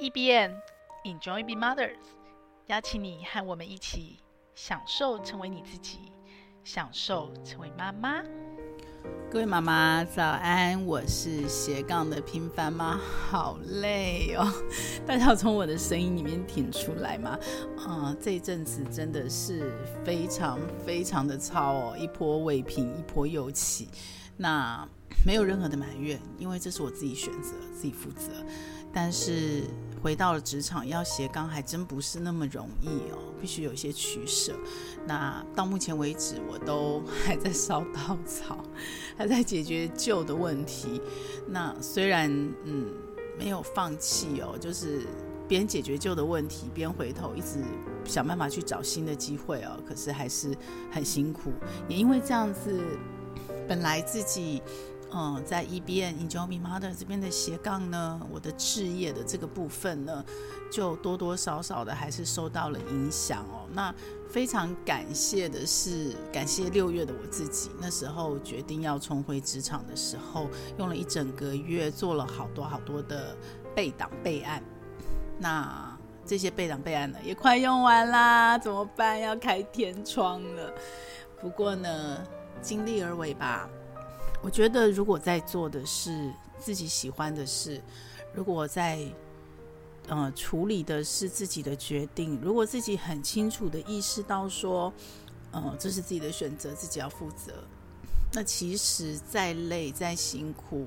EBN Enjoy Be Mothers，邀请你和我们一起享受成为你自己，享受成为妈妈。各位妈妈早安，我是斜杠的平凡妈，好累哦，大家要从我的声音里面听出来吗？啊、呃，这一阵子真的是非常非常的操哦，一波未平，一波又起。那没有任何的埋怨，因为这是我自己选择，自己负责。但是。回到了职场，要斜杠还真不是那么容易哦，必须有一些取舍。那到目前为止，我都还在烧稻草，还在解决旧的问题。那虽然嗯没有放弃哦，就是边解决旧的问题，边回头一直想办法去找新的机会哦。可是还是很辛苦，也因为这样子，本来自己。嗯，在 EBN Enjoy Being Mother 这边的斜杠呢，我的置业的这个部分呢，就多多少少的还是受到了影响哦。那非常感谢的是，感谢六月的我自己，那时候决定要重回职场的时候，用了一整个月做了好多好多的备档备案。那这些备档备案呢，也快用完啦，怎么办？要开天窗了。不过呢，尽力而为吧。我觉得，如果在做的是自己喜欢的事，如果在呃处理的是自己的决定，如果自己很清楚的意识到说，呃，这是自己的选择，自己要负责，那其实再累再辛苦，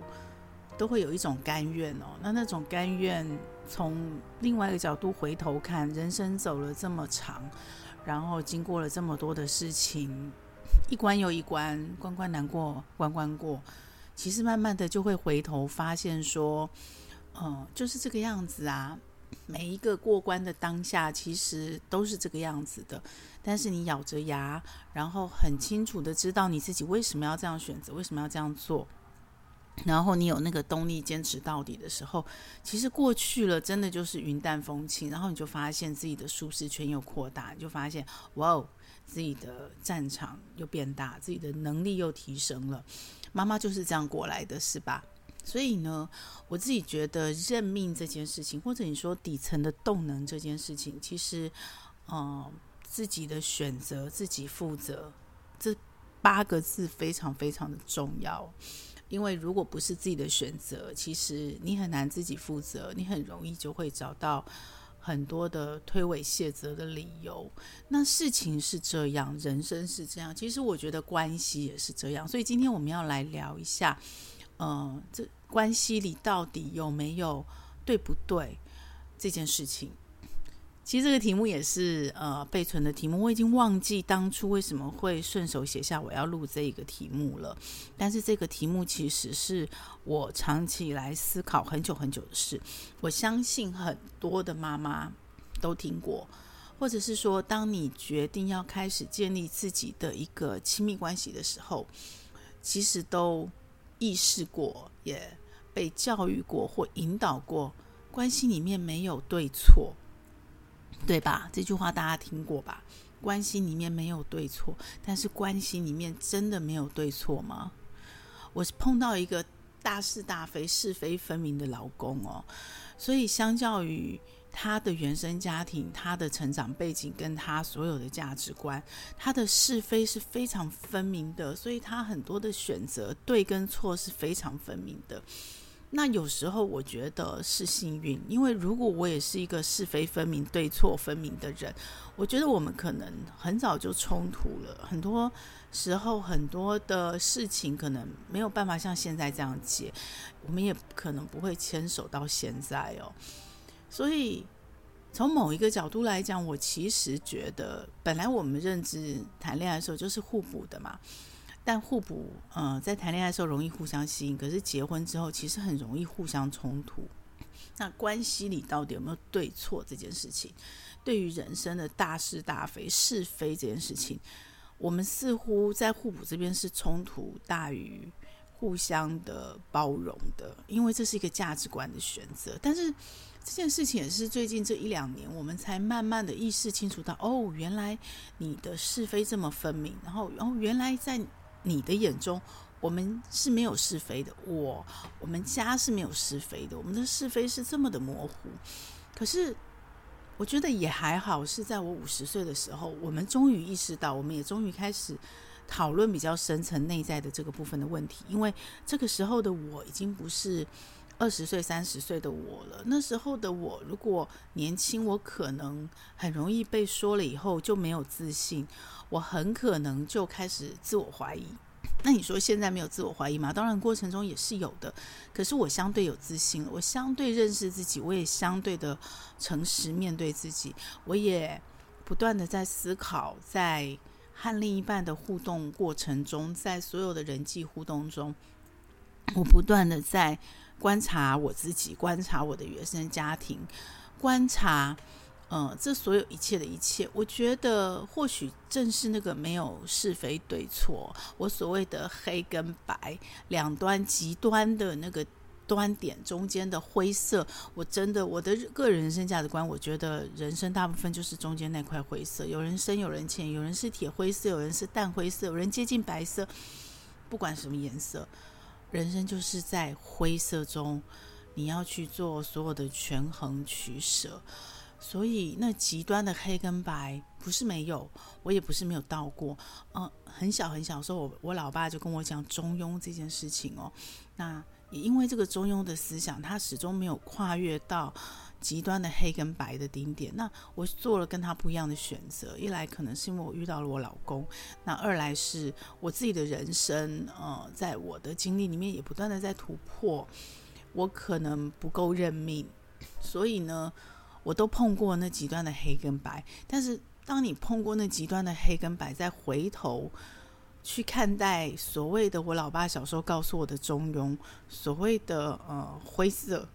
都会有一种甘愿哦。那那种甘愿，从另外一个角度回头看，人生走了这么长，然后经过了这么多的事情。一关又一关，关关难过关关过。其实慢慢的就会回头发现说，嗯，就是这个样子啊。每一个过关的当下，其实都是这个样子的。但是你咬着牙，然后很清楚的知道你自己为什么要这样选择，为什么要这样做。然后你有那个动力坚持到底的时候，其实过去了，真的就是云淡风轻。然后你就发现自己的舒适圈又扩大，你就发现哇哦。自己的战场又变大，自己的能力又提升了。妈妈就是这样过来的，是吧？所以呢，我自己觉得认命这件事情，或者你说底层的动能这件事情，其实，嗯、自己的选择，自己负责，这八个字非常非常的重要。因为如果不是自己的选择，其实你很难自己负责，你很容易就会找到。很多的推诿卸责的理由，那事情是这样，人生是这样，其实我觉得关系也是这样。所以今天我们要来聊一下，呃，这关系里到底有没有对不对这件事情。其实这个题目也是呃备存的题目，我已经忘记当初为什么会顺手写下我要录这一个题目了。但是这个题目其实是我长期以来思考很久很久的事。我相信很多的妈妈都听过，或者是说，当你决定要开始建立自己的一个亲密关系的时候，其实都意识过，也被教育过或引导过，关系里面没有对错。对吧？这句话大家听过吧？关系里面没有对错，但是关系里面真的没有对错吗？我是碰到一个大是大非、是非分明的老公哦，所以相较于他的原生家庭、他的成长背景跟他所有的价值观，他的是非是非常分明的，所以他很多的选择对跟错是非常分明的。那有时候我觉得是幸运，因为如果我也是一个是非分明、对错分明的人，我觉得我们可能很早就冲突了。很多时候，很多的事情可能没有办法像现在这样解，我们也可能不会牵手到现在哦。所以，从某一个角度来讲，我其实觉得，本来我们认知谈恋爱的时候就是互补的嘛。但互补，呃，在谈恋爱的时候容易互相吸引，可是结婚之后其实很容易互相冲突。那关系里到底有没有对错这件事情？对于人生的大是大非、是非这件事情，我们似乎在互补这边是冲突大于互相的包容的，因为这是一个价值观的选择。但是这件事情也是最近这一两年，我们才慢慢的意识清楚到，哦，原来你的是非这么分明，然后，哦原来在。你的眼中，我们是没有是非的。我，我们家是没有是非的。我们的是非是这么的模糊。可是我觉得也还好，是在我五十岁的时候，我们终于意识到，我们也终于开始讨论比较深层内在的这个部分的问题。因为这个时候的我已经不是二十岁、三十岁的我了。那时候的我，如果年轻，我可能很容易被说了以后就没有自信，我很可能就开始自我怀疑。那你说现在没有自我怀疑吗？当然过程中也是有的，可是我相对有自信了，我相对认识自己，我也相对的诚实面对自己，我也不断的在思考，在和另一半的互动过程中，在所有的人际互动中，我不断的在观察我自己，观察我的原生家庭，观察。嗯，这所有一切的一切，我觉得或许正是那个没有是非对错，我所谓的黑跟白两端极端的那个端点中间的灰色，我真的我的个人人生价值观，我觉得人生大部分就是中间那块灰色，有人深有人浅，有人是铁灰色，有人是淡灰色，有人接近白色，不管什么颜色，人生就是在灰色中，你要去做所有的权衡取舍。所以，那极端的黑跟白不是没有，我也不是没有到过。嗯、很小很小的时候，我我老爸就跟我讲中庸这件事情哦。那也因为这个中庸的思想，他始终没有跨越到极端的黑跟白的顶点。那我做了跟他不一样的选择，一来可能是因为我遇到了我老公，那二来是我自己的人生，呃，在我的经历里面也不断的在突破，我可能不够认命，所以呢。我都碰过那极端的黑跟白，但是当你碰过那极端的黑跟白，再回头去看待所谓的我老爸小时候告诉我的中庸，所谓的呃灰色，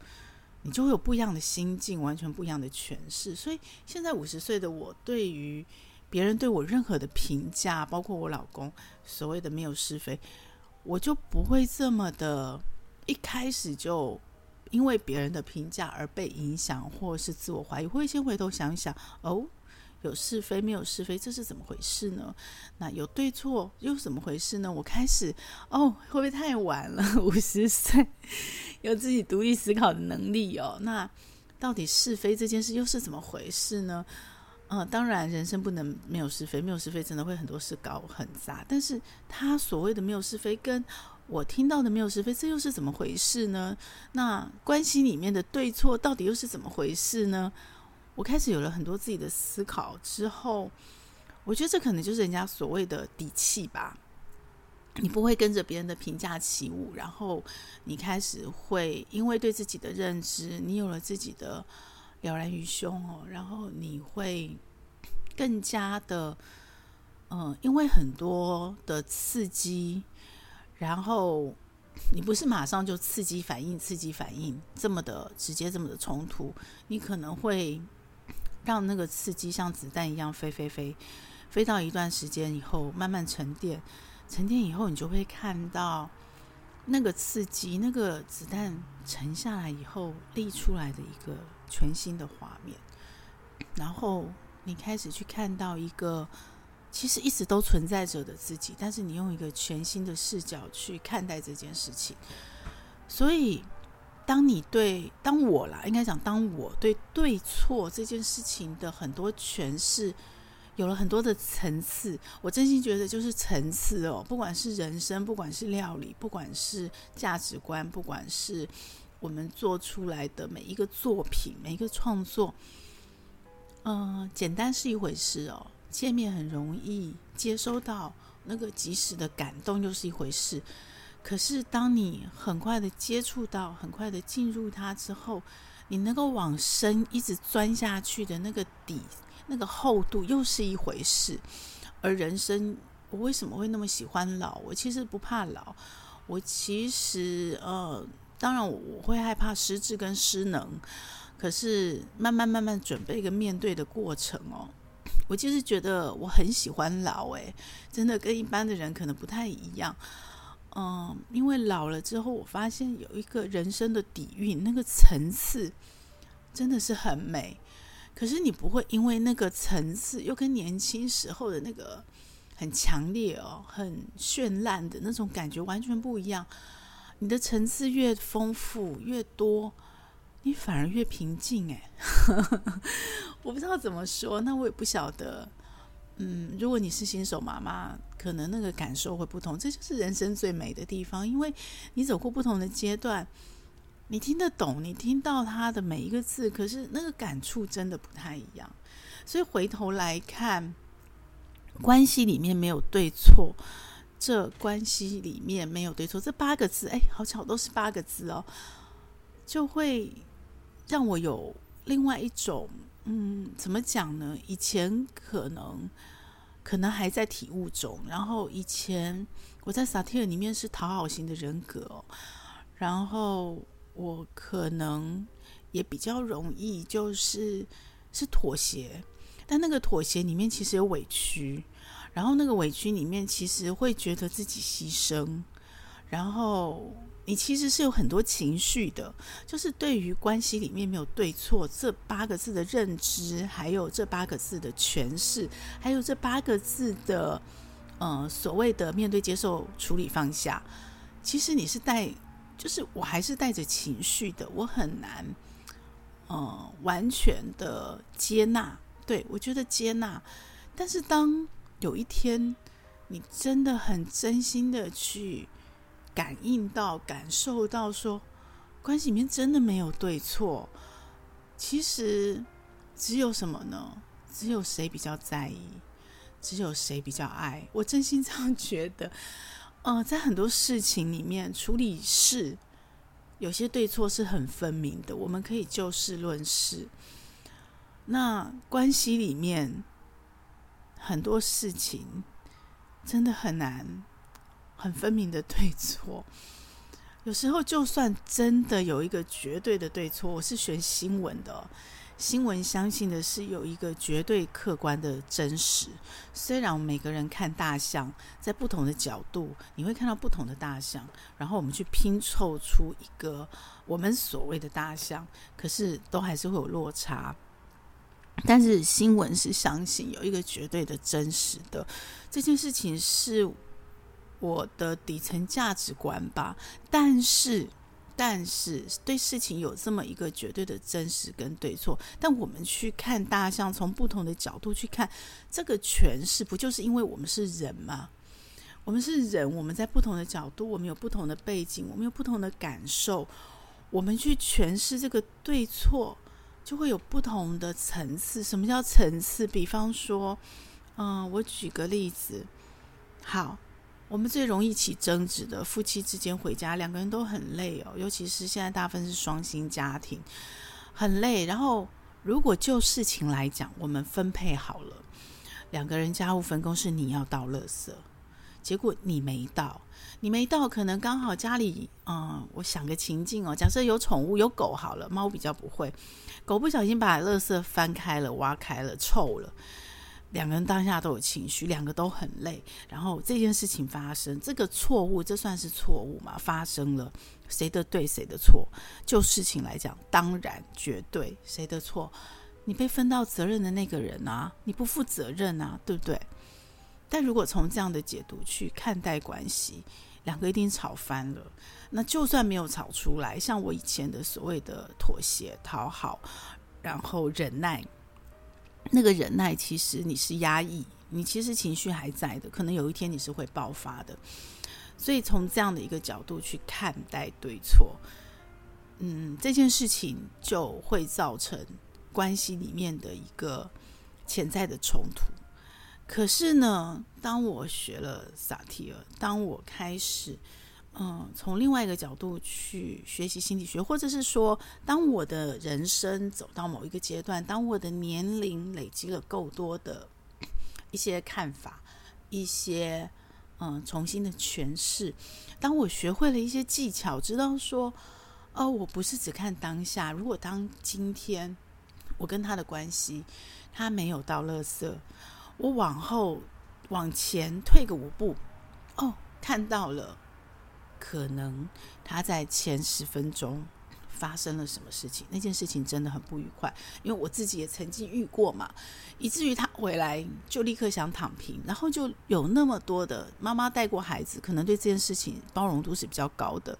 你就会有不一样的心境，完全不一样的诠释。所以现在五十岁的我，对于别人对我任何的评价，包括我老公所谓的没有是非，我就不会这么的一开始就。因为别人的评价而被影响，或是自我怀疑，会先回头想想，哦，有是非没有是非，这是怎么回事呢？那有对错又怎么回事呢？我开始，哦，会不会太晚了？五十岁有自己独立思考的能力哦。那到底是非这件事又是怎么回事呢？嗯、当然人生不能没有是非，没有是非真的会很多事搞很杂。但是他所谓的没有是非跟我听到的没有是非，这又是怎么回事呢？那关系里面的对错到底又是怎么回事呢？我开始有了很多自己的思考之后，我觉得这可能就是人家所谓的底气吧。你不会跟着别人的评价起舞，然后你开始会因为对自己的认知，你有了自己的了然于胸哦，然后你会更加的，嗯、因为很多的刺激。然后你不是马上就刺激反应，刺激反应这么的直接，这么的冲突，你可能会让那个刺激像子弹一样飞飞飞，飞到一段时间以后慢慢沉淀，沉淀以后你就会看到那个刺激，那个子弹沉下来以后立出来的一个全新的画面，然后你开始去看到一个。其实一直都存在着的自己，但是你用一个全新的视角去看待这件事情，所以当你对当我啦，应该讲当我对对错这件事情的很多诠释有了很多的层次，我真心觉得就是层次哦，不管是人生，不管是料理，不管是价值观，不管是我们做出来的每一个作品，每一个创作，嗯、简单是一回事哦。见面很容易接收到那个即时的感动，又是一回事。可是当你很快的接触到，很快的进入它之后，你能够往深一直钻下去的那个底，那个厚度，又是一回事。而人生，我为什么会那么喜欢老？我其实不怕老，我其实呃，当然我会害怕失智跟失能，可是慢慢慢慢准备一个面对的过程哦。我就是觉得我很喜欢老，诶，真的跟一般的人可能不太一样，嗯，因为老了之后，我发现有一个人生的底蕴，那个层次真的是很美。可是你不会因为那个层次又跟年轻时候的那个很强烈哦、很绚烂的那种感觉完全不一样。你的层次越丰富越多，你反而越平静。哎，我不知道怎么说，那我也不晓得。嗯，如果你是新手妈妈，可能那个感受会不同。这就是人生最美的地方，因为你走过不同的阶段，你听得懂，你听到他的每一个字，可是那个感触真的不太一样。所以回头来看，关系里面没有对错，这关系里面没有对错，这八个字，哎，好巧都是八个字哦，就会让我有另外一种。嗯，怎么讲呢？以前可能可能还在体悟中，然后以前我在萨提尔里面是讨好型的人格，然后我可能也比较容易就是是妥协，但那个妥协里面其实有委屈，然后那个委屈里面其实会觉得自己牺牲，然后。你其实是有很多情绪的，就是对于关系里面没有对错这八个字的认知，还有这八个字的诠释，还有这八个字的呃所谓的面对、接受、处理、放下。其实你是带，就是我还是带着情绪的，我很难呃完全的接纳。对，我觉得接纳，但是当有一天你真的很真心的去。感应到、感受到，说关系里面真的没有对错，其实只有什么呢？只有谁比较在意，只有谁比较爱。我真心这样觉得。呃，在很多事情里面处理事，有些对错是很分明的，我们可以就事论事。那关系里面很多事情真的很难。很分明的对错，有时候就算真的有一个绝对的对错，我是学新闻的，新闻相信的是有一个绝对客观的真实。虽然每个人看大象，在不同的角度，你会看到不同的大象，然后我们去拼凑出一个我们所谓的大象，可是都还是会有落差。但是新闻是相信有一个绝对的真实的，这件事情是。我的底层价值观吧，但是，但是对事情有这么一个绝对的真实跟对错。但我们去看大象，从不同的角度去看这个诠释，不就是因为我们是人吗？我们是人，我们在不同的角度，我们有不同的背景，我们有不同的感受，我们去诠释这个对错，就会有不同的层次。什么叫层次？比方说，嗯，我举个例子，好。我们最容易起争执的夫妻之间回家，两个人都很累哦，尤其是现在大部分是双薪家庭，很累。然后，如果就事情来讲，我们分配好了，两个人家务分工是你要倒垃圾，结果你没倒，你没倒，可能刚好家里，嗯，我想个情境哦，假设有宠物，有狗好了，猫比较不会，狗不小心把垃圾翻开了、挖开了、臭了。两个人当下都有情绪，两个都很累。然后这件事情发生，这个错误，这算是错误吗？发生了，谁的对，谁的错？就事情来讲，当然绝对谁的错？你被分到责任的那个人啊，你不负责任啊，对不对？但如果从这样的解读去看待关系，两个一定吵翻了。那就算没有吵出来，像我以前的所谓的妥协、讨好，然后忍耐。那个忍耐，其实你是压抑，你其实情绪还在的，可能有一天你是会爆发的。所以从这样的一个角度去看待对错，嗯，这件事情就会造成关系里面的一个潜在的冲突。可是呢，当我学了萨提尔，当我开始。嗯，从另外一个角度去学习心理学，或者是说，当我的人生走到某一个阶段，当我的年龄累积了够多的一些看法，一些嗯重新的诠释，当我学会了一些技巧，知道说，哦，我不是只看当下。如果当今天我跟他的关系，他没有到垃圾，我往后往前退个五步，哦，看到了。可能他在前十分钟发生了什么事情，那件事情真的很不愉快，因为我自己也曾经遇过嘛，以至于他回来就立刻想躺平，然后就有那么多的妈妈带过孩子，可能对这件事情包容度是比较高的，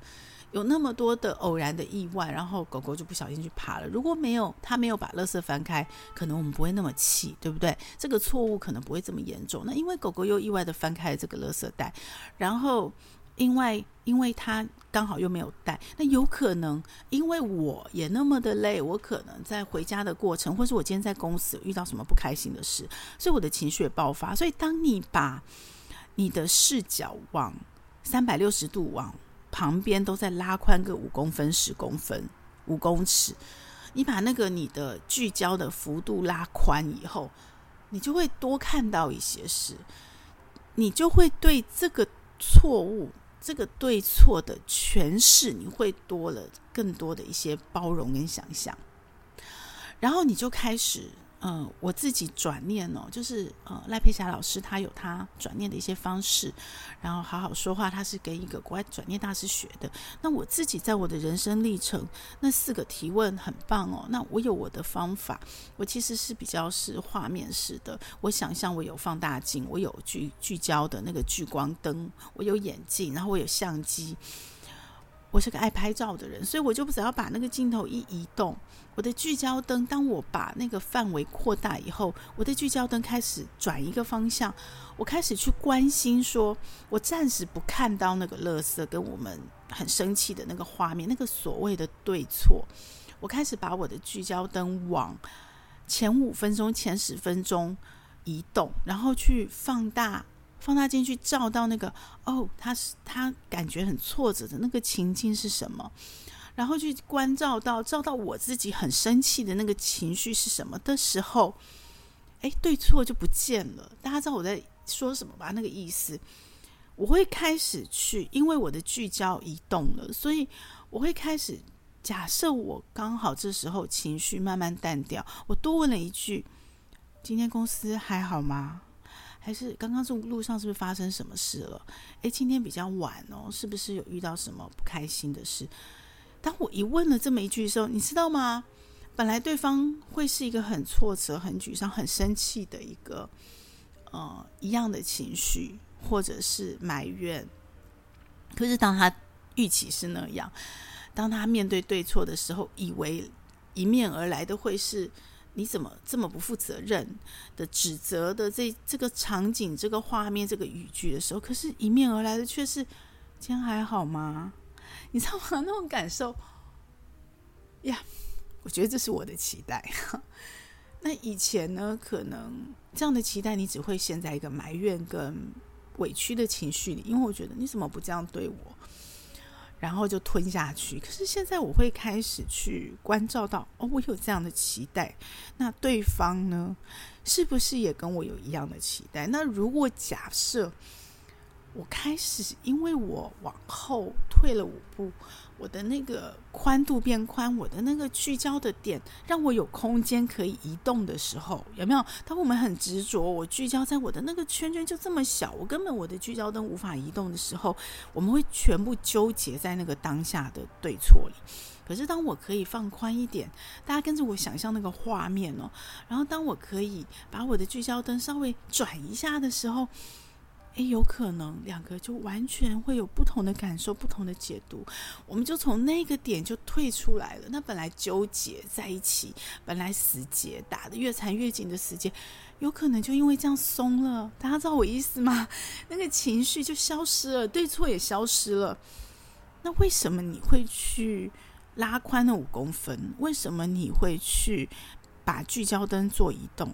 有那么多的偶然的意外，然后狗狗就不小心去爬了。如果没有他没有把垃圾翻开，可能我们不会那么气，对不对？这个错误可能不会这么严重。那因为狗狗又意外的翻开了这个垃圾袋，然后因为因为他刚好又没有带，那有可能因为我也那么的累，我可能在回家的过程，或是我今天在公司遇到什么不开心的事，所以我的情绪也爆发。所以当你把你的视角往三百六十度往旁边都在拉宽个五公分、十公分、五公尺，你把那个你的聚焦的幅度拉宽以后，你就会多看到一些事，你就会对这个错误、这个对错的诠释，你会多了更多的一些包容跟想象，然后你就开始。嗯，我自己转念哦，就是呃，赖佩霞老师他有他转念的一些方式，然后好好说话，他是跟一个国外转念大师学的。那我自己在我的人生历程，那四个提问很棒哦。那我有我的方法，我其实是比较是画面式的。我想象我有放大镜，我有聚聚焦的那个聚光灯，我有眼镜，然后我有相机。我是个爱拍照的人，所以我就只要把那个镜头一移动，我的聚焦灯，当我把那个范围扩大以后，我的聚焦灯开始转一个方向，我开始去关心说，我暂时不看到那个垃圾跟我们很生气的那个画面，那个所谓的对错，我开始把我的聚焦灯往前五分钟、前十分钟移动，然后去放大。放大镜去照到那个哦，他是他感觉很挫折的那个情境是什么？然后去关照到照到我自己很生气的那个情绪是什么的时候，哎，对错就不见了。大家知道我在说什么吧？那个意思，我会开始去，因为我的聚焦移动了，所以我会开始假设我刚好这时候情绪慢慢淡掉，我多问了一句：“今天公司还好吗？”还是刚刚这路上是不是发生什么事了？诶，今天比较晚哦，是不是有遇到什么不开心的事？当我一问了这么一句的时候，你知道吗？本来对方会是一个很挫折、很沮丧、很生气的一个呃一样的情绪，或者是埋怨。可是当他预期是那样，当他面对对错的时候，以为迎面而来的会是。你怎么这么不负责任的指责的这这个场景、这个画面、这个语句的时候，可是迎面而来的却是“今天还好吗？”你知道吗？那种感受呀，我觉得这是我的期待。那以前呢，可能这样的期待，你只会陷在一个埋怨跟委屈的情绪里，因为我觉得你怎么不这样对我？然后就吞下去。可是现在我会开始去关照到，哦，我有这样的期待，那对方呢，是不是也跟我有一样的期待？那如果假设。我开始，因为我往后退了五步，我的那个宽度变宽，我的那个聚焦的点让我有空间可以移动的时候，有没有？当我们很执着，我聚焦在我的那个圈圈就这么小，我根本我的聚焦灯无法移动的时候，我们会全部纠结在那个当下的对错里。可是当我可以放宽一点，大家跟着我想象那个画面哦，然后当我可以把我的聚焦灯稍微转一下的时候。诶，有可能两个就完全会有不同的感受、不同的解读，我们就从那个点就退出来了。那本来纠结在一起，本来死结打得越缠越紧的死结，有可能就因为这样松了。大家知道我意思吗？那个情绪就消失了，对错也消失了。那为什么你会去拉宽了五公分？为什么你会去把聚焦灯做移动？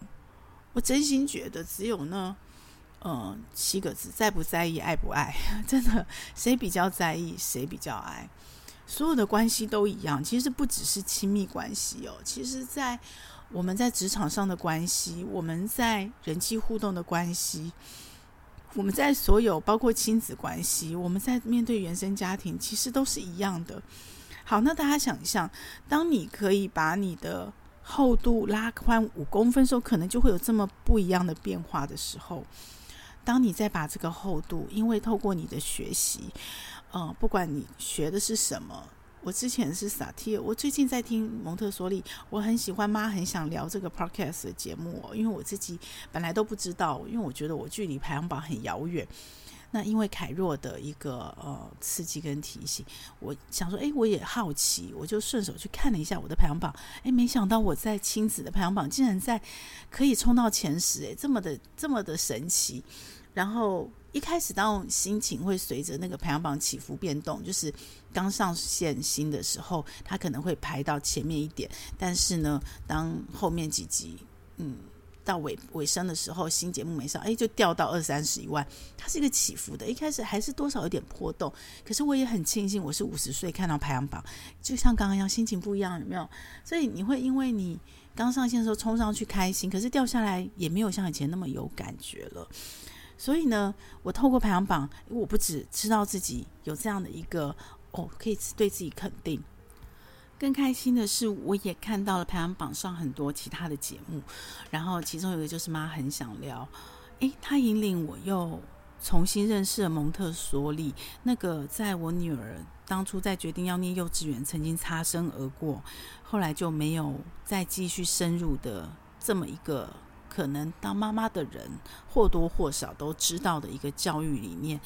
我真心觉得只有呢。嗯，七个字，在不在意，爱不爱，真的，谁比较在意，谁比较爱，所有的关系都一样。其实不只是亲密关系哦，其实在我们在职场上的关系，我们在人际互动的关系，我们在所有包括亲子关系，我们在面对原生家庭，其实都是一样的。好，那大家想象，当你可以把你的厚度拉宽五公分的时候，可能就会有这么不一样的变化的时候。当你再把这个厚度，因为透过你的学习，嗯，不管你学的是什么，我之前是萨提尔，我最近在听蒙特梭利，我很喜欢妈很想聊这个 podcast 的节目，因为我自己本来都不知道，因为我觉得我距离排行榜很遥远。那因为凯若的一个呃刺激跟提醒，我想说，哎，我也好奇，我就顺手去看了一下我的排行榜，哎，没想到我在亲子的排行榜竟然在可以冲到前十，哎，这么的这么的神奇。然后一开始当心情会随着那个排行榜起伏变动，就是刚上线新的时候，它可能会排到前面一点，但是呢，当后面几集，嗯。到尾尾声的时候，新节目没上，哎，就掉到二三十一万，它是一个起伏的。一开始还是多少有点波动，可是我也很庆幸，我是五十岁看到排行榜，就像刚刚一样，心情不一样，有没有？所以你会因为你刚上线的时候冲上去开心，可是掉下来也没有像以前那么有感觉了。所以呢，我透过排行榜，我不只知道自己有这样的一个哦，可以对自己肯定。更开心的是，我也看到了排行榜上很多其他的节目，然后其中有一个就是妈很想聊，诶，他引领我又重新认识了蒙特梭利，那个在我女儿当初在决定要念幼稚园，曾经擦身而过，后来就没有再继续深入的这么一个可能当妈妈的人或多或少都知道的一个教育理念，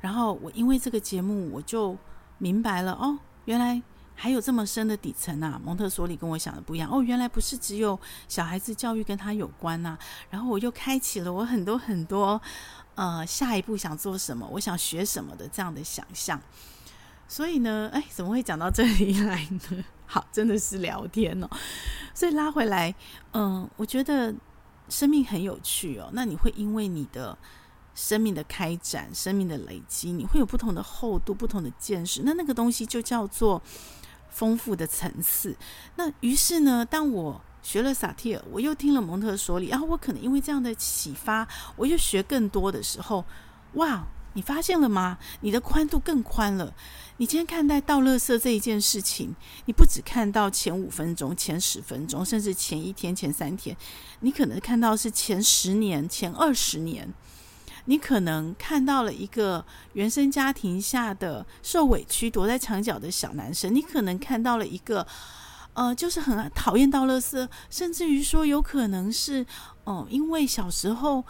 然后我因为这个节目，我就明白了哦，原来。还有这么深的底层啊！蒙特梭利跟我想的不一样哦，原来不是只有小孩子教育跟他有关呐、然后我又开启了我很多很多呃下一步想做什么，我想学什么的这样的想象。所以呢，哎，怎么会讲到这里来呢？好，真的是聊天哦。所以拉回来，嗯、我觉得生命很有趣哦。那你会因为你的生命的开展、生命的累积，你会有不同的厚度、不同的见识。那那个东西就叫做。丰富的层次。那于是呢，当我学了萨提尔，我又听了蒙特梭利，然后我可能因为这样的启发，我又学更多的时候，哇！你发现了吗？你的宽度更宽了。你今天看待倒垃圾这一件事情，你不只看到前五分钟、前十分钟，甚至前一天、前三天，你可能看到是前十年、前二十年。你可能看到了一个原生家庭下的受委屈、躲在墙角的小男生，你可能看到了一个，呃，就是很讨厌倒垃圾，甚至于说有可能是，哦、因为小时候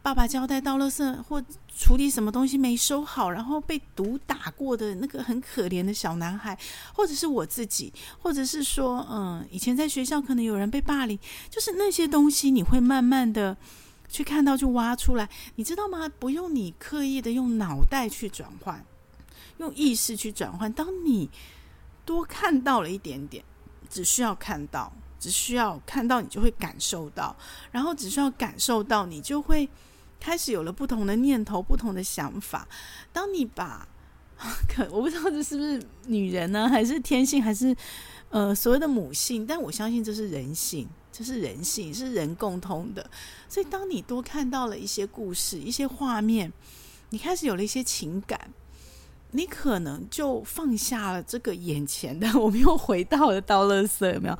爸爸交代倒垃圾或处理什么东西没收好，然后被毒打过的那个很可怜的小男孩，或者是我自己，或者是说，嗯、以前在学校可能有人被霸凌，就是那些东西，你会慢慢的。去看到就挖出来，你知道吗？不用你刻意的用脑袋去转换，用意识去转换。当你多看到了一点点，只需要看到，只需要看到，你就会感受到，然后只需要感受到，你就会开始有了不同的念头、不同的想法。当你把，可我不知道这是不是女人呢，还是天性，还是呃所谓的母性？但我相信这是人性。这是人性，是人共通的。所以，当你多看到了一些故事、一些画面，你开始有了一些情感，你可能就放下了这个眼前的。我们又回到了道乐色，有没有？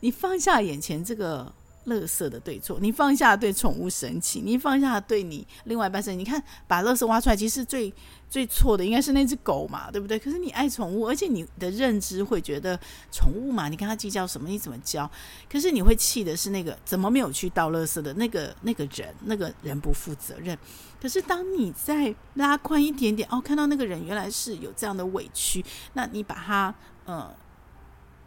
你放下眼前这个。垃圾的对错，你放下对宠物生气，你放下对你另外一半生气。你看，把垃圾挖出来，其实最最错的应该是那只狗嘛，对不对？可是你爱宠物，而且你的认知会觉得宠物嘛，你跟他计较什么？你怎么教？可是你会气的是那个怎么没有去倒垃圾的那个那个人，那个人不负责任。可是当你再拉宽一点点，哦，看到那个人原来是有这样的委屈，那你把他呃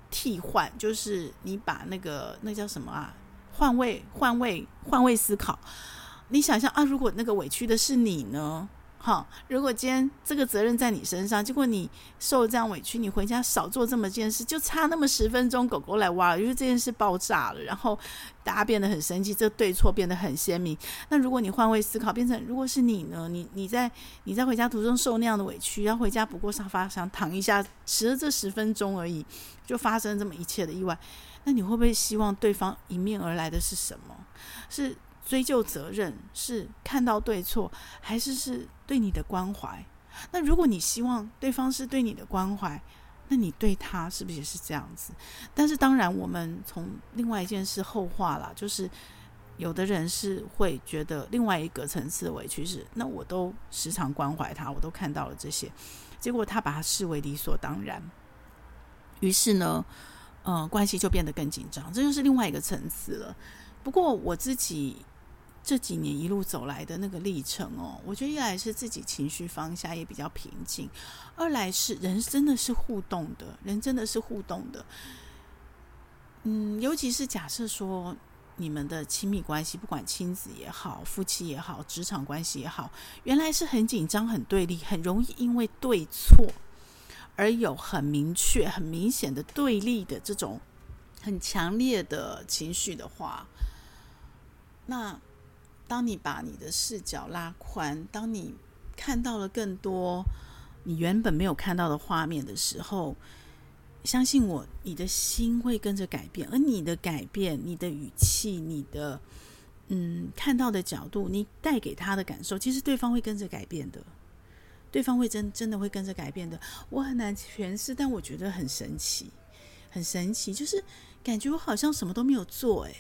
替换，就是你把那个那叫什么啊？换位，换位，换位思考。你想象啊，如果那个委屈的是你呢？哈，如果今天这个责任在你身上，结果你受这样委屈，你回家少做这么件事，就差那么十分钟，狗狗来挖了，因为这件事爆炸了，然后大家变得很生气，这对错变得很鲜明。那如果你换位思考，变成如果是你呢？你你在你在回家途中受那样的委屈，要回家不过沙发上躺一下，迟了这十分钟而已，就发生这么一切的意外。那你会不会希望对方迎面而来的是什么？是追究责任，是看到对错，还是是对你的关怀？那如果你希望对方是对你的关怀，那你对他是不是也是这样子？但是当然，我们从另外一件事后话了，就是有的人是会觉得另外一个层次的委屈是，那我都时常关怀他，我都看到了这些，结果他把他视为理所当然，于是呢？嗯，关系就变得更紧张，这就是另外一个层次了。不过我自己这几年一路走来的那个历程哦，我觉得一来是自己情绪放下也比较平静，二来是人真的是互动的，人真的是互动的。嗯，尤其是假设说你们的亲密关系，不管亲子也好，夫妻也好，职场关系也好，原来是很紧张、很对立，很容易因为对错而有很明确、很明显的对立的这种很强烈的情绪的话，那。当你把你的视角拉宽，当你看到了更多你原本没有看到的画面的时候，相信我，你的心会跟着改变，而你的改变，你的语气，你的嗯看到的角度，你带给他的感受，其实对方会跟着改变的，对方会真真的会跟着改变的。我很难诠释，但我觉得很神奇，很神奇，就是感觉我好像什么都没有做，诶，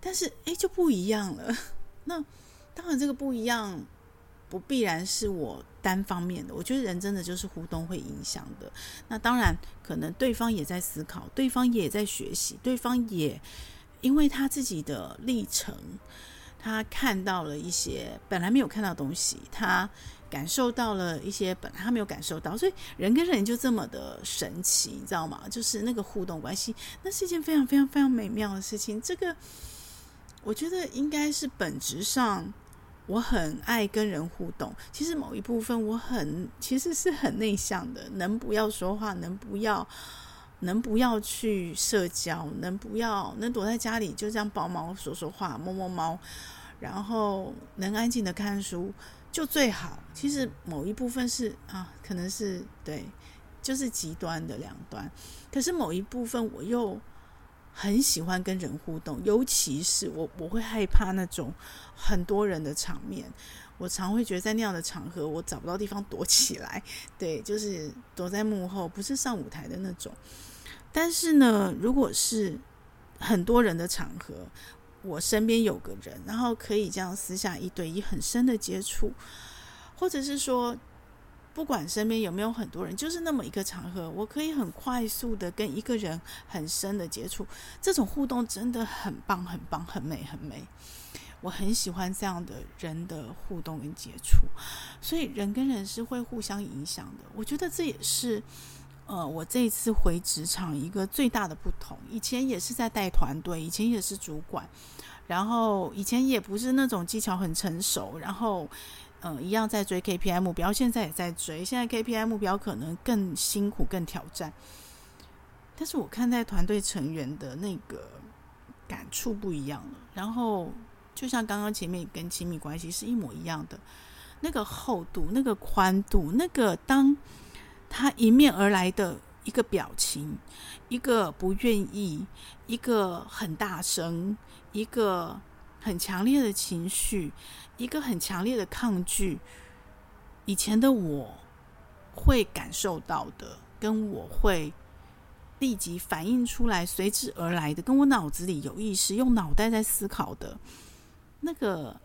但是诶就不一样了。那当然，这个不一样，不必然是我单方面的。我觉得人真的就是互动会影响的。那当然，可能对方也在思考，对方也在学习，对方也因为他自己的历程，他看到了一些本来没有看到的东西，他感受到了一些本来他没有感受到。所以人跟人就这么的神奇，你知道吗？就是那个互动关系，那是一件非常非常非常美妙的事情。这个。我觉得应该是本质上，我很爱跟人互动。其实某一部分我很其实是很内向的，能不要说话，能不要，能不要去社交，能不要能躲在家里就这样抱猫说说话，摸摸猫，然后能安静的看书就最好。其实某一部分是啊，可能是对，就是极端的两端。可是某一部分我又。很喜欢跟人互动，尤其是我，我会害怕那种很多人的场面。我常会觉得在那样的场合，我找不到地方躲起来。对，就是躲在幕后，不是上舞台的那种。但是呢，如果是很多人的场合，我身边有个人，然后可以这样私下一对一很深的接触，或者是说。不管身边有没有很多人，就是那么一个场合，我可以很快速的跟一个人很深的接触，这种互动真的很棒，很棒，很美，很美。我很喜欢这样的人的互动跟接触，所以人跟人是会互相影响的。我觉得这也是，呃，我这一次回职场一个最大的不同。以前也是在带团队，以前也是主管，然后以前也不是那种技巧很成熟，然后。嗯，一样在追 KPI 目标，现在也在追。现在 KPI 目标可能更辛苦、更挑战。但是我看待团队成员的那个感触不一样了。然后，就像刚刚前面跟亲密关系是一模一样的，那个厚度、那个宽度、那个当他迎面而来的一个表情、一个不愿意、一个很大声、一个很强烈的情绪。一个很强烈的抗拒，以前的我会感受到的，跟我会立即反应出来，随之而来的，跟我脑子里有意识用脑袋在思考的那个、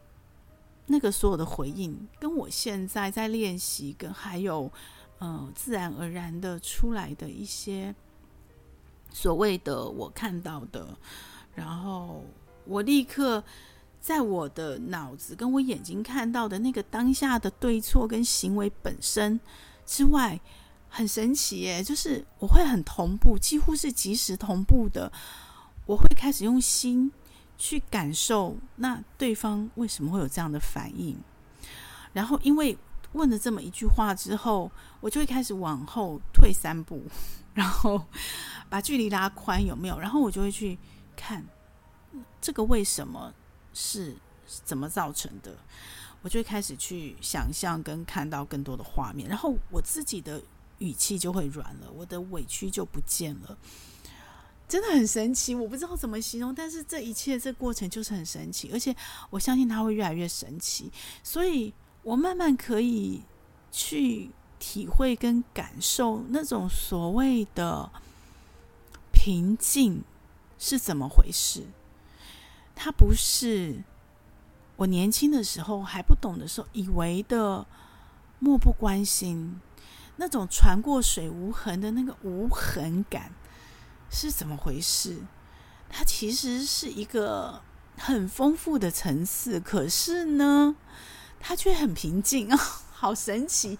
那个所有的回应，跟我现在在练习，跟还有、呃，自然而然的出来的一些所谓的我看到的，然后我立刻。在我的脑子跟我眼睛看到的那个当下的对错跟行为本身之外，很神奇耶！就是我会很同步，几乎是即时同步的。我会开始用心去感受，那对方为什么会有这样的反应？然后因为问了这么一句话之后，我就会开始往后退三步，然后把距离拉宽，有没有？然后我就会去看这个为什么。是怎么造成的？我就会开始去想象跟看到更多的画面，然后我自己的语气就会软了，我的委屈就不见了，真的很神奇。我不知道怎么形容，但是这一切这过程就是很神奇，而且我相信它会越来越神奇。所以我慢慢可以去体会跟感受那种所谓的平静是怎么回事。它不是我年轻的时候还不懂的时候以为的漠不关心，那种船过水无痕的那个无痕感是怎么回事？它其实是一个很丰富的层次，可是呢，他却很平静啊，好神奇！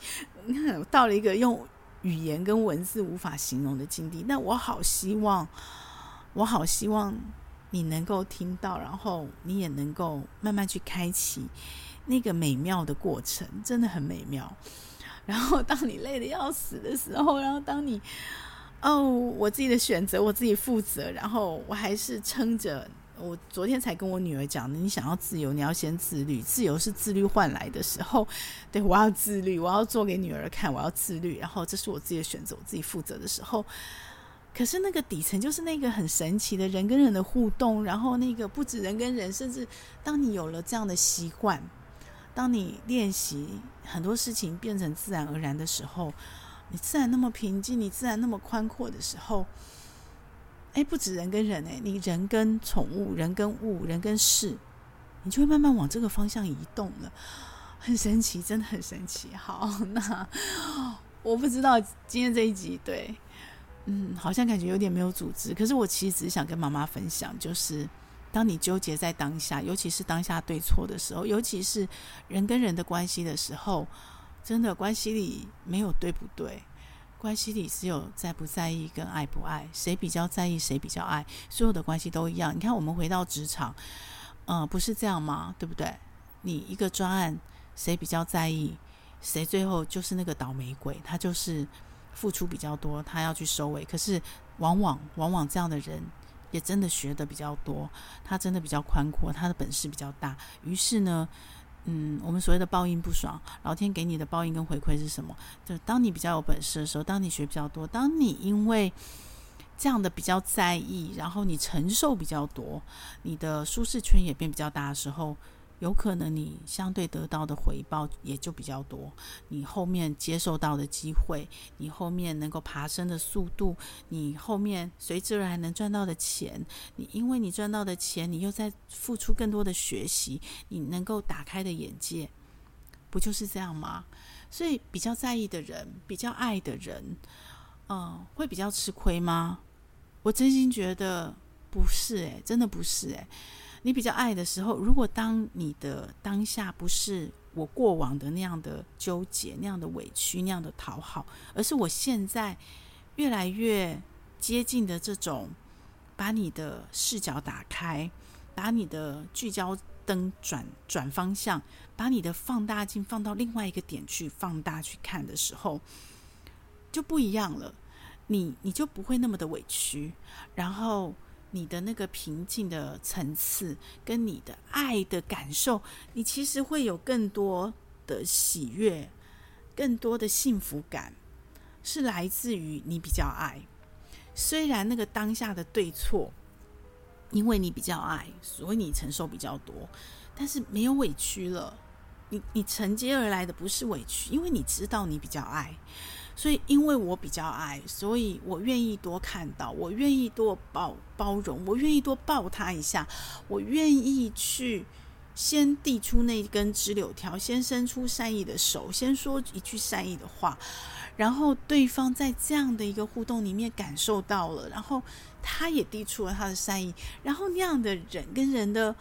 到了一个用语言跟文字无法形容的境地。那我好希望，我好希望你能够听到，然后你也能够慢慢去开启那个美妙的过程，真的很美妙。然后，当你累得要死的时候，然后当你哦，我自己的选择，我自己负责，然后我还是撑着。我昨天才跟我女儿讲的，你想要自由，你要先自律。自由是自律换来的时候，对，我要自律，我要做给女儿看，我要自律。然后这是我自己的选择，我自己负责的时候。可是那个底层就是那个很神奇的人跟人的互动，然后那个不止人跟人，甚至当你有了这样的习惯，当你练习很多事情变成自然而然的时候，你自然那么平静，你自然那么宽阔的时候。哎，不止人跟人哎，你人跟宠物、人跟物、人跟事，你就会慢慢往这个方向移动了，很神奇，真的很神奇。好，那我不知道今天这一集对，嗯，好像感觉有点没有组织。可是我其实只是想跟妈妈分享，就是当你纠结在当下，尤其是当下对错的时候，尤其是人跟人的关系的时候，真的关系里没有对不对。关系里只有在不在意跟爱不爱，谁比较在意，谁比较爱，所有的关系都一样。你看，我们回到职场，嗯、呃，不是这样吗？对不对？你一个专案，谁比较在意，谁最后就是那个倒霉鬼，他就是付出比较多，他要去收尾。可是，往往往往这样的人也真的学的比较多，他真的比较宽阔，他的本事比较大。于是呢，嗯，我们所谓的报应不爽，老天给你的报应跟回馈是什么？就当你比较有本事的时候，当你学比较多，当你因为这样的比较在意，然后你承受比较多，你的舒适圈也变比较大的时候。有可能你相对得到的回报也就比较多，你后面接受到的机会，你后面能够爬升的速度，你后面随之而来能赚到的钱，你因为你赚到的钱，你又在付出更多的学习，你能够打开的眼界，不就是这样吗？所以比较在意的人，比较爱的人，嗯，会比较吃亏吗？我真心觉得不是，诶，真的不是，诶。你比较爱的时候，如果当你的当下不是我过往的那样的纠结、那样的委屈、那样的讨好，而是我现在越来越接近的这种，把你的视角打开，把你的聚焦灯转转方向，把你的放大镜放到另外一个点去放大去看的时候，就不一样了。你你就不会那么的委屈，然后。你的那个平静的层次，跟你的爱的感受，你其实会有更多的喜悦，更多的幸福感，是来自于你比较爱。虽然那个当下的对错，因为你比较爱，所以你承受比较多，但是没有委屈了。你你承接而来的不是委屈，因为你知道你比较爱。所以，因为我比较矮，所以我愿意多看到，我愿意多包包容，我愿意多抱他一下，我愿意去先递出那根直柳条，先伸出善意的手，先说一句善意的话，然后对方在这样的一个互动里面感受到了，然后他也递出了他的善意，然后那样的人跟人的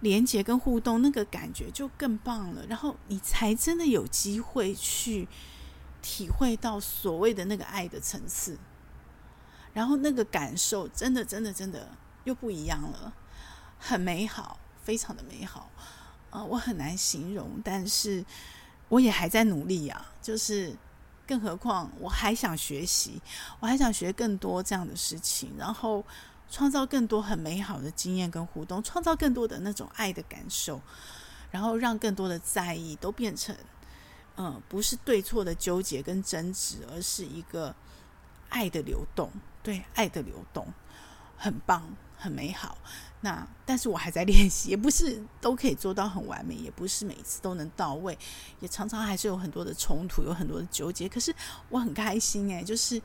连接跟互动，那个感觉就更棒了，然后你才真的有机会去。体会到所谓的那个爱的层次，然后那个感受真的、真的、真的又不一样了，很美好，非常的美好啊、我很难形容，但是我也还在努力啊。就是，更何况我还想学习，我还想学更多这样的事情，然后创造更多很美好的经验跟互动，创造更多的那种爱的感受，然后让更多的在意都变成。嗯，不是对错的纠结跟争执，而是一个爱的流动。对，爱的流动很棒，很美好。那但是我还在练习，也不是都可以做到很完美，也不是每次都能到位，也常常还是有很多的冲突，有很多的纠结。可是我很开心诶，就是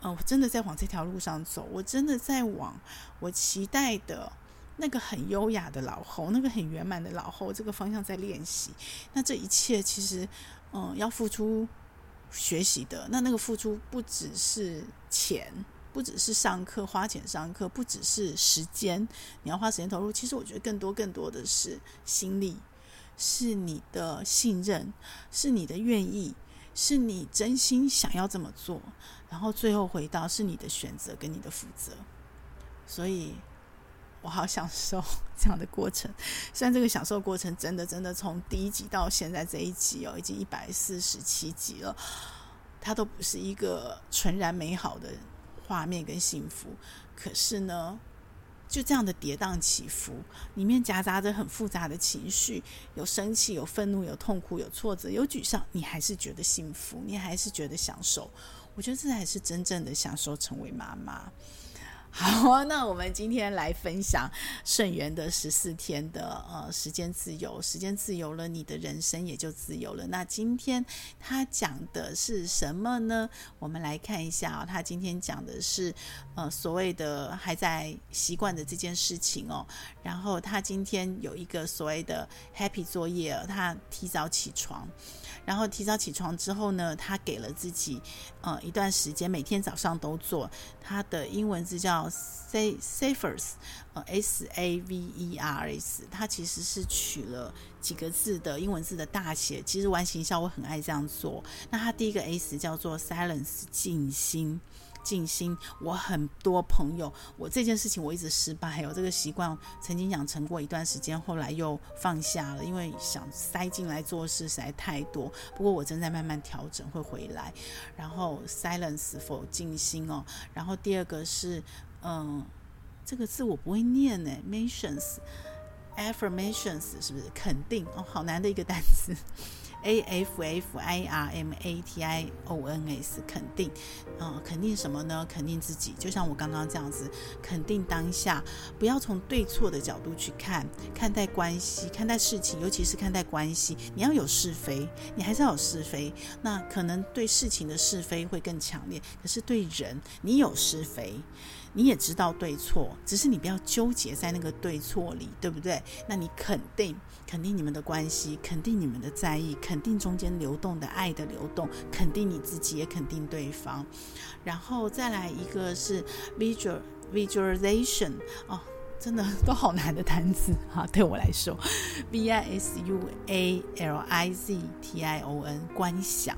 嗯，我真的在往这条路上走，我真的在往我期待的那个很优雅的老后，那个很圆满的老后这个方向在练习。那这一切其实。嗯，要付出学习的，那那个付出不只是钱，不只是上课花钱上课，不只是时间，你要花时间投入。其实我觉得更多更多的是心力，是你的信任，是你的愿意，是你真心想要这么做。然后最后回到是你的选择跟你的负责。所以我好享受 这样的过程。虽然这个享受过程真的真的从第一集到现在这一集哦，已经一百四十七集了，它都不是一个纯然美好的。画面跟幸福，可是呢，就这样的跌宕起伏，里面夹杂着很复杂的情绪，有生气，有愤怒，有痛苦，有挫折，有沮丧，你还是觉得幸福，你还是觉得享受。我觉得这才是真正的享受，成为妈妈。好，那我们今天来分享圣元的十四天的呃时间自由，时间自由了，你的人生也就自由了。那今天他讲的是什么呢？我们来看一下哦，他今天讲的是呃所谓的还在习惯的这件事情哦。然后他今天有一个所谓的 Happy 作业，他提早起床。然后提早起床之后呢，他给了自己呃一段时间，每天早上都做。他的英文字叫 Savers，呃 S A V E R S，他其实是取了几个字的英文字的大写。其实玩形销我很爱这样做。那他第一个 S 叫做 Silence，静心。静心，我很多朋友，我这件事情我一直失败，还有这个习惯曾经养成过一段时间，后来又放下了，因为想塞进来做事实在太多。不过我正在慢慢调整，会回来。然后 silence 否静心哦，然后第二个是嗯，这个字我不会念呢 m a t i o n s affirmations 是不是肯定哦？好难的一个单词。A F F I R M A T I O N S，肯定，嗯，肯定什么呢？肯定自己，就像我刚刚这样子，肯定当下，不要从对错的角度去看，看待关系，看待事情，尤其是看待关系，你要有是非，你还是要有是非。那可能对事情的是非会更强烈，可是对人，你有是非。你也知道对错，只是你不要纠结在那个对错里，对不对？那你肯定，肯定你们的关系，肯定你们的在意，肯定中间流动的爱的流动，肯定你自己，也肯定对方。然后再来一个是 visual visualization 哦，真的都好难的单词 哈，对我来说，v i s u a l i z t i o n 观想。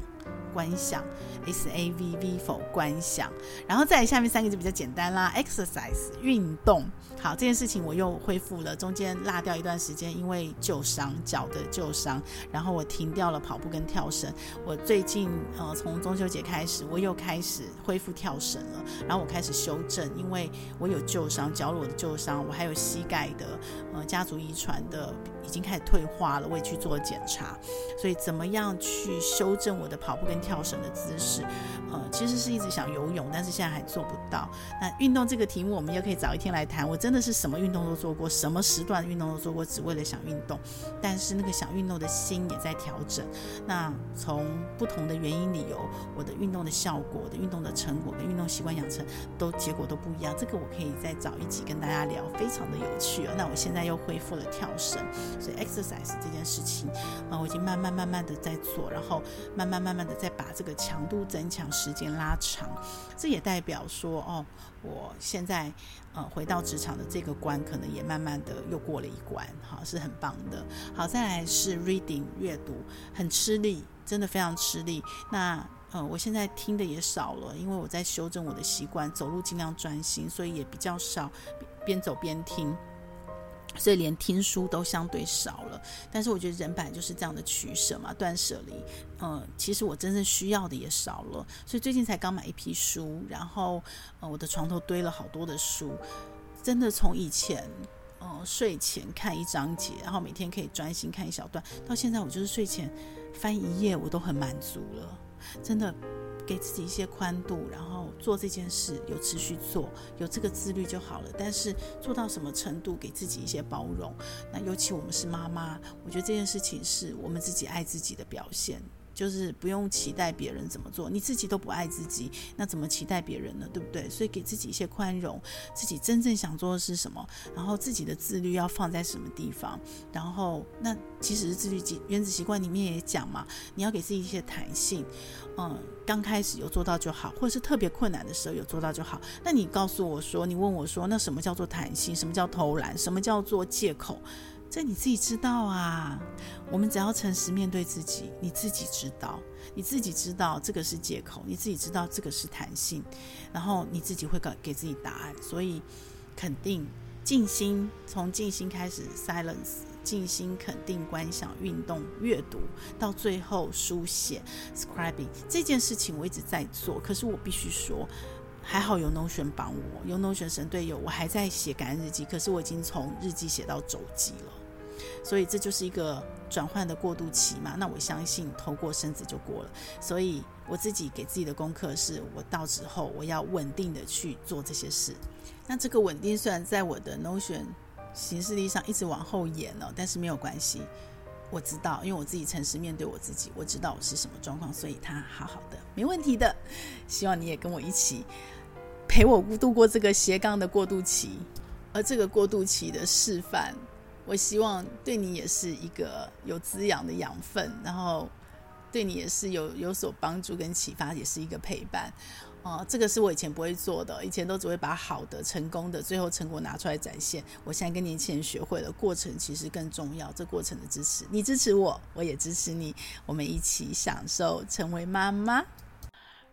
观想，S A V V 否观想，然后再下面三个就比较简单啦，exercise 运动。好，这件事情我又恢复了，中间落掉一段时间，因为旧伤，脚的旧伤，然后我停掉了跑步跟跳绳。我最近呃从中秋节开始，我又开始恢复跳绳了，然后我开始修正，因为我有旧伤，脚裸的旧伤，我还有膝盖的呃家族遗传的已经开始退化了，我也去做检查，所以怎么样去修正我的跑步跟跳绳的姿势，呃，其实是一直想游泳，但是现在还做不到。那运动这个题目，我们又可以早一天来谈。我真真的是什么运动都做过，什么时段运动都做过，只为了想运动。但是那个想运动的心也在调整。那从不同的原因理由，我的运动的效果、我的运动的成果跟运动习惯养成都结果都不一样。这个我可以再找一集跟大家聊，非常的有趣啊。那我现在又恢复了跳绳，所以 exercise 这件事情啊，我已经慢慢慢慢的在做，然后慢慢慢慢的在。把这个强度增强，时间拉长，这也代表说，哦，我现在呃回到职场的这个关，可能也慢慢的又过了一关，哈，是很棒的。好，再来是 reading 阅读，很吃力，真的非常吃力。那呃，我现在听的也少了，因为我在修正我的习惯，走路尽量专心，所以也比较少边走边听。所以连听书都相对少了，但是我觉得人本来就是这样的取舍嘛，断舍离。嗯、其实我真正需要的也少了，所以最近才刚买一批书，然后呃，我的床头堆了好多的书，真的从以前呃睡前看一章节，然后每天可以专心看一小段，到现在我就是睡前翻一页我都很满足了，真的。给自己一些宽度，然后做这件事有持续做，有这个自律就好了。但是做到什么程度，给自己一些包容。那尤其我们是妈妈，我觉得这件事情是我们自己爱自己的表现。就是不用期待别人怎么做，你自己都不爱自己，那怎么期待别人呢？对不对？所以给自己一些宽容，自己真正想做的是什么，然后自己的自律要放在什么地方，然后那其实是自律原子习惯里面也讲嘛，你要给自己一些弹性，嗯，刚开始有做到就好，或者是特别困难的时候有做到就好。那你告诉我说，你问我说，那什么叫做弹性？什么叫偷懒？什么叫做借口？这你自己知道啊，我们只要诚实面对自己，你自己知道，你自己知道这个是借口，你自己知道这个是弹性，然后你自己会给给自己答案。所以肯定静心，从静心开始，silence，静心肯定观想运动阅读，到最后书写 scribing 这件事情我一直在做，可是我必须说。还好有 Notion 帮我，有 Notion 神队友，我还在写感恩日记，可是我已经从日记写到周记了，所以这就是一个转换的过渡期嘛。那我相信头过身子就过了，所以我自己给自己的功课是，我到时候我要稳定的去做这些事。那这个稳定虽然在我的 Notion 形式力上一直往后延了，但是没有关系。我知道，因为我自己诚实面对我自己，我知道我是什么状况，所以他好好的，没问题的。希望你也跟我一起陪我度过这个斜杠的过渡期，而这个过渡期的示范，我希望对你也是一个有滋养的养分，然后对你也是有有所帮助跟启发，也是一个陪伴。哦，这个是我以前不会做的，以前都只会把好的、成功的、最后成果拿出来展现。我现在跟年轻人学会了，过程其实更重要。这过程的支持，你支持我，我也支持你，我们一起享受成为妈妈。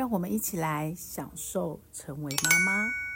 让我们一起来享受成为妈妈。